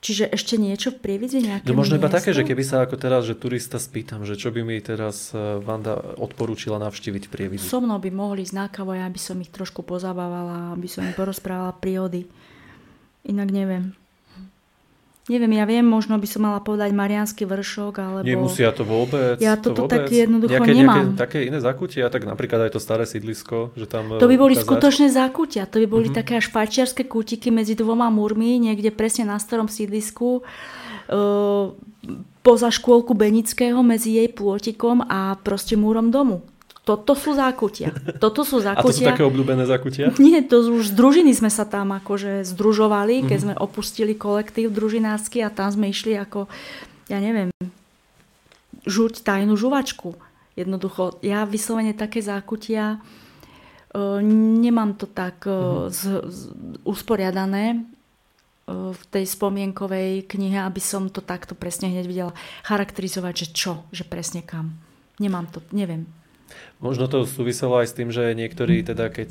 Čiže ešte niečo v prievidzi? Nejaké No možno iba také, že keby sa ako teraz, že turista spýtam, že čo by mi teraz eh, Vanda odporúčila navštíviť v prievidzi. So mnou by mohli ísť na kávu, ja by som ich trošku pozabávala, aby som im porozprávala príhody. Inak neviem. Neviem, ja viem, možno by som mala povedať Mariánsky vršok, alebo... Nemusia to vôbec. Ja to toto vôbec. tak jednoducho nejaké, nemám. Nejaké, také iné zakutia, tak napríklad aj to staré sídlisko, že tam... To by boli ukázať. skutočné zákutia. To by boli Mhm. také až fajčiarske kútiky medzi dvoma múrmi, niekde presne na starom sídlisku, e, poza škôlku Benického medzi jej plôtikom a proste múrom domu. Toto sú zákutia. Toto sú <laughs> A to sú zákutia. také obľúbené zakutia? <laughs> Nie, to už z družiny sme sa tam akože združovali, keď Mhm. sme opustili kolektív družinársky a tam sme išli ako, ja neviem, žuť tajnú žuvačku. Jednoducho, ja vyslovene také zákutia e, nemám to tak e, z, z, usporiadané e, v tej spomienkovej knihe, aby som to takto presne hneď videla charakterizovať, že čo, že presne kam. Nemám to, neviem. Možno to súviselo aj s tým, že niektorí teda keď,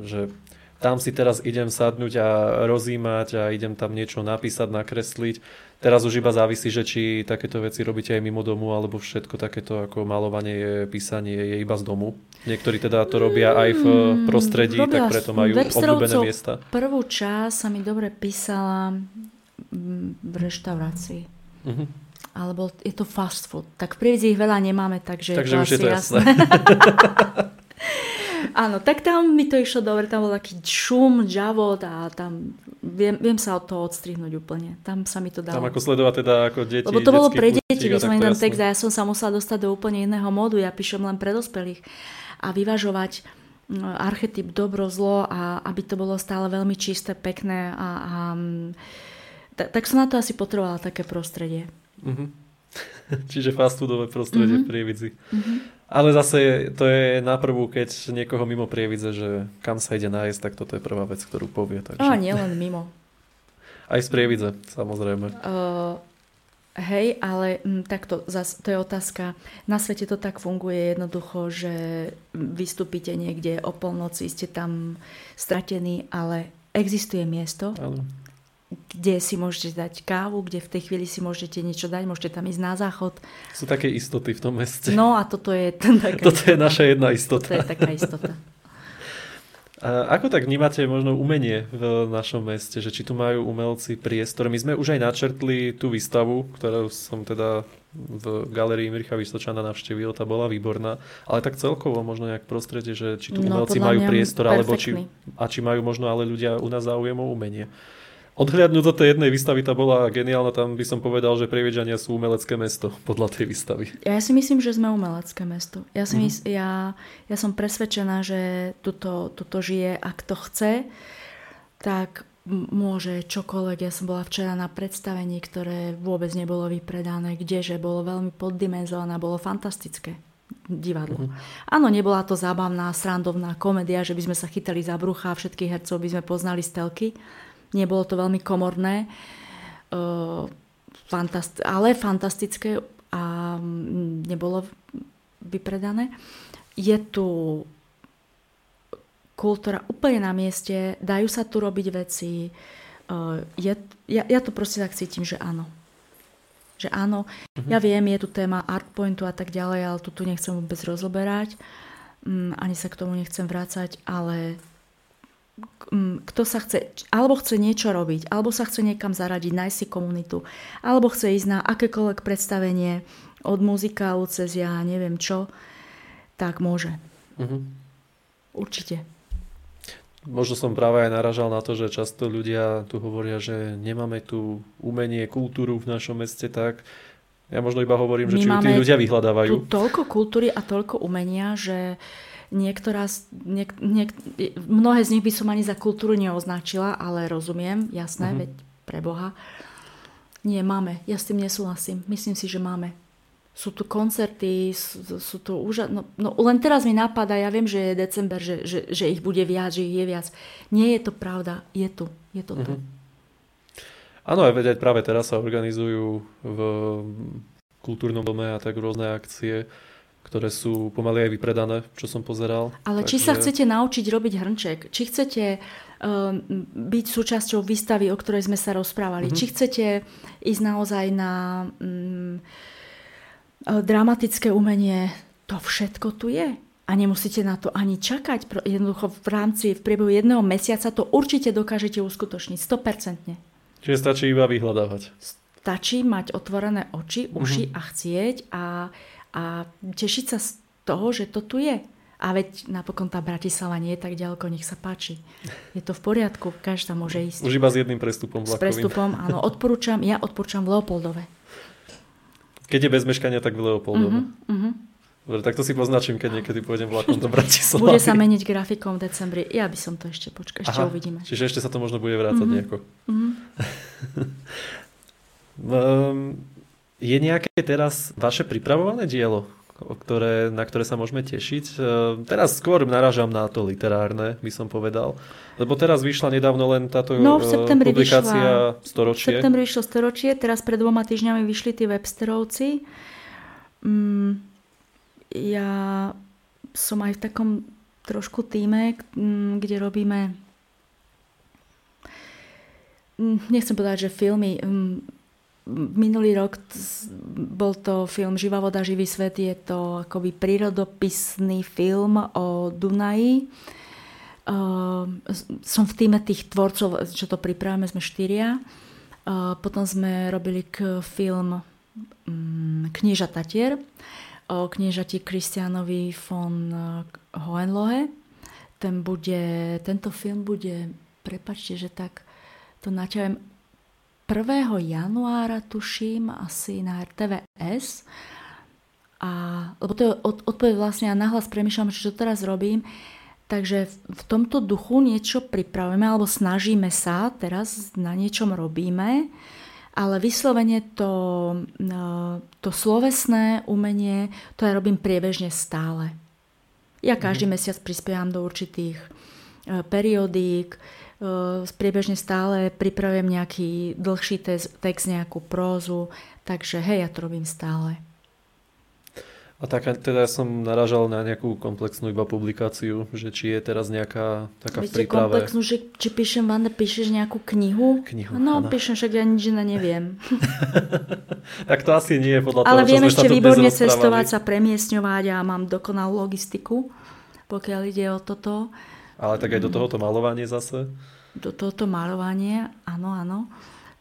že tam si teraz idem sadnúť a rozímať a idem tam niečo napísať, nakresliť. Teraz už iba závisí, že či takéto veci robíte aj mimo domu, alebo všetko takéto ako malovanie, písanie je iba z domu. Niektorí teda to robia aj v prostredí, Mm, tak preto majú obľúbené miesta. Prvú časť sa mi dobre písala mm, v reštaurácii. Mhm. Alebo je to fast food. Tak v Prievidzi ich veľa nemáme, takže, Takže už je to jasné. <laughs> Áno, tak tam mi to išlo dobre, tam bol taký šum, žavot a tam viem, viem sa od toho odstrihnúť úplne. Tam sa mi to dalo. Tam ako sledovať teda ako deti. Lebo to bolo pre deti, takto ten jasné. text a ja som sa musela dostať do úplne iného módu. Ja píšem len pre dospelých. A vyvažovať mm, archetyp dobro, zlo a aby to bolo stále veľmi čisté, pekné a, a mm, tak, tak som na to asi potrebovala také prostredie. Mhm. <laughs> Čiže fast foodové prostredie Mhm. v Prievidzi. Ale zase to je na prvú, keď niekoho mimo Prievidze, že kam sa ide nájsť, tak toto je prvá vec, ktorú povie. Takže... A nielen mimo. <laughs> Aj z Prievidze, samozrejme. Uh, hej, ale m, takto, zas, to je otázka. Na svete to tak funguje jednoducho, že vystúpite niekde o polnoci, ste tam stratení, ale existuje miesto, Áno. Kde si môžete dať kávu, kde v tej chvíli si môžete niečo dať, môžete tam ísť na záchod. Sú také istoty v tom meste. No a toto je <laughs> taká Toto je istota. naša jedna Toto istota. je taká istota. A ako tak vnímate možno umenie v našom meste, že či tu majú umelci priestor? My sme už aj načrtli tú výstavu, ktorú som teda v galerii Mircha Vysočana navštívil, tá bola výborná, ale tak celkovo možno nejak prostredie, že či tu No, umelci podľa majú priestor, alebo či, perfektný. a či majú možno ale ľudia u nás záujem o umenie. Odhliadnúť do tej jednej výstavy, tá bola geniálna, tam by som povedal, že Prievidžania sú umelecké mesto podľa tej výstavy. Ja si myslím, že sme umelecké mesto. Ja, si Mhm. mys- ja, ja som presvedčená, že tuto, tuto žije, ak to chce, tak môže čokoľvek. Ja som bola včera na predstavení, ktoré vôbec nebolo vypredané, kdeže bolo veľmi poddimenzované, bolo fantastické divadlo. Mm-hmm. Áno, nebola to zábavná, srandovná komédia, že by sme sa chytali za brucha a všetkých hercov by sme poznali z telky. Nebolo to veľmi komorné, uh, fantast- ale fantastické a mm, nebolo vypredané. Je tu kultúra úplne na mieste, dajú sa tu robiť veci. Uh, je, ja, ja to proste tak cítim, že áno. Že áno, uh-huh. ja viem, je tu téma artpointu a tak ďalej, ale tu, tu nechcem vôbec rozoberať, um, ani sa k tomu nechcem vrácať, ale kto sa chce, alebo chce niečo robiť, alebo sa chce niekam zaradiť, nájsť si komunitu, alebo chce ísť na akékoľvek predstavenie od muzikálu cez ja neviem čo, tak môže. Uh-huh. Určite. Možno som práve aj naražal na to, že často ľudia tu hovoria, že nemáme tu umenie, kultúru v našom meste tak. Ja možno iba hovorím, že My či ju tí ľudia vyhľadávajú. Tu toľko kultúry a toľko umenia, že niektorá, niek, niek, mnohé z nich by som ani za kultúru neoznačila, ale rozumiem, jasné, uh-huh. veď pre Boha. Nie, máme. Ja s tým nesúhlasím. Myslím si, že máme sú tu koncerty, sú, sú tu úžasné. No, no len teraz mi napadá, ja viem, že je december, že, že, že ich bude viac, že ich je viac. Nie je to pravda, je tu, je to tu. Mm-hmm. Áno, aj veď práve teraz sa organizujú v kultúrnom dome a tak rôzne akcie, ktoré sú pomaly aj vypredané, čo som pozeral. Ale Takže... či sa chcete naučiť robiť hrnček, či chcete um, byť súčasťou výstavy, o ktorej sme sa rozprávali, mm-hmm. či chcete ísť naozaj na... Um, dramatické umenie, to všetko tu je. A nemusíte na to ani čakať. Jednoducho v rámci, v priebehu jedného mesiaca to určite dokážete uskutočniť. 100%. Čiže stačí iba vyhľadávať. Stačí mať otvorené oči, uši uh-huh. a chcieť a, a tešiť sa z toho, že to tu je. A veď napokon tá Bratislava nie je tak ďaleko, nech sa páči. Je to v poriadku, každá môže ísť. Už iba s jedným prestupom vlakovým. S prestupom, áno, odporúčam, ja odporúčam v Leopoldove. Keď je bez meškania, tak v Leopoldove. Uh-huh, uh-huh. Dobre, tak to si poznačím, keď niekedy pôjdem vlakom do Bratislavy. Bude sa meniť grafikom v decembri. Ja by som to ešte počkal, ešte Aha, uvidíme. Čiže ešte sa to možno bude vrácať uh-huh. nejako. Uh-huh. um, <laughs> je nejaké teraz vaše pripravované dielo, ktoré, na ktoré sa môžeme tešiť? Uh, teraz skôr narážam na to literárne, by som povedal. Lebo teraz vyšla nedávno len táto no, v septembri publikácia vyšla, Storočie. V septembri vyšlo Storočie, teraz pred dvoma týždňami vyšli tí Websterovci. Mm, ja som aj v takom trošku týme, mm, kde robíme mm, nechcem povedať, že filmy. Mm, minulý rok bol to film Živá voda, živý svet. Je to akoby prírodopisný film o Dunaji Ehm, som v týme tých tvorcov, čo to pripravíme, sme štyria. Uh, potom sme robili k film um, Knieža Tatier o kniežati Kristianovi von uh, Hohenlohe. Ten bude, tento film bude, prepačte, že tak to naťahujem 1. januára, tuším, asi na RTVS. A, lebo to je od, odpoveď vlastne a nahlas premyšľam, čo teraz robím. Takže v tomto duchu niečo pripravujeme alebo snažíme sa, teraz na niečom robíme, ale vyslovene to, e, to slovesné umenie, to ja robím priebežne stále. Ja mhm. každý mm. mesiac prispievam do určitých e, periodík, priebežne stále pripravujem nejaký dlhší text, nejakú prózu, takže hej, ja to robím stále. A tak teda som naražal na nejakú komplexnú iba publikáciu, že či je teraz nejaká taká Viete, v príprave. komplexnú, že či píšem, Vanda, píšeš nejakú knihu? Knihu, No, áno. píšem, však ja nič na neviem. <laughs> <laughs> tak to asi nie je podľa Ale toho, viem ešte výborne cestovať, sa premiesňovať a mám dokonalú logistiku, pokiaľ ide o toto. Ale tak aj do tohoto malovanie zase? Do tohoto malovanie, áno, áno.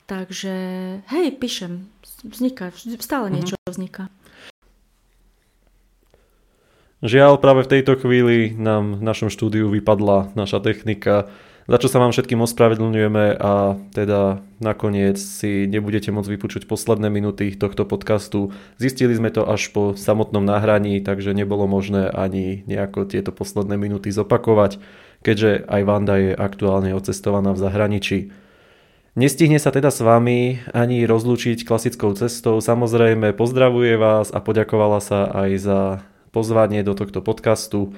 Takže, hej, píšem, vzniká, stále mhm. niečo mm-hmm. vzniká. Žiaľ, práve v tejto chvíli nám v našom štúdiu vypadla naša technika. za čo sa vám všetkým ospravedlňujeme a teda nakoniec si nebudete môcť vypočuť posledné minúty tohto podcastu. Zistili sme to až po samotnom nahraní, takže nebolo možné ani nejako tieto posledné minúty zopakovať, keďže aj Vanda je aktuálne odcestovaná v zahraničí. Nestihne sa teda s vami ani rozlúčiť klasickou cestou. Samozrejme pozdravuje vás a poďakovala sa aj za pozvanie do tohto podcastu.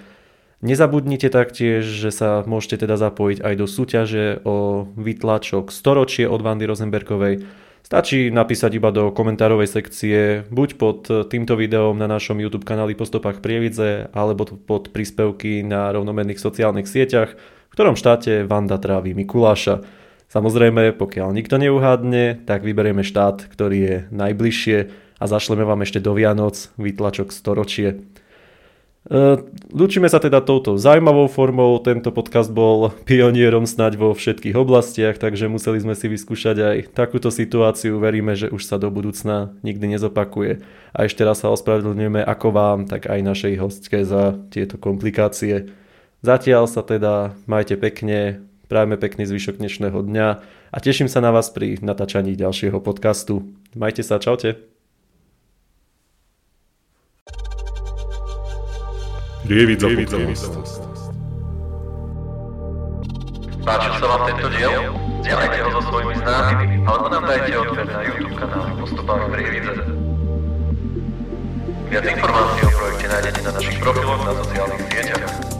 Nezabudnite taktiež, že sa môžete teda zapojiť aj do súťaže o vytlačok storočie od Vandy Rosenbergovej. Stačí napísať iba do komentárovej sekcie, buď pod týmto videom na našom YouTube kanáli Po stopách Prievidze, alebo pod príspevky na rovnomenných sociálnych sieťach, v ktorom štáte Vanda trávi Mikuláša. Samozrejme, pokiaľ nikto neuhádne, tak vyberieme štát, ktorý je najbližšie a zašleme vám ešte do Vianoc výtlačok storočie. E, Lúčime sa teda touto zaujímavou formou, tento podcast bol pionierom snať vo všetkých oblastiach, takže museli sme si vyskúšať aj takúto situáciu, veríme, že už sa do budúcna nikdy nezopakuje. A ešte raz sa ospravedlňujeme ako vám, tak aj našej hostke za tieto komplikácie. Zatiaľ sa teda majte pekne, Prajeme pekný zvyšok dnešného dňa a teším sa na vás pri natáčaní ďalšieho podcastu. Majte sa, čaute. Prievidza podcast. Páčil sa vám tento diel? Zdieľajte ho so svojimi známymi alebo nám dajte odber na YouTube kanáli Postupách Prievidze. Viac informácií o projekte nájdete na našich profiloch na sociálnych sieťach.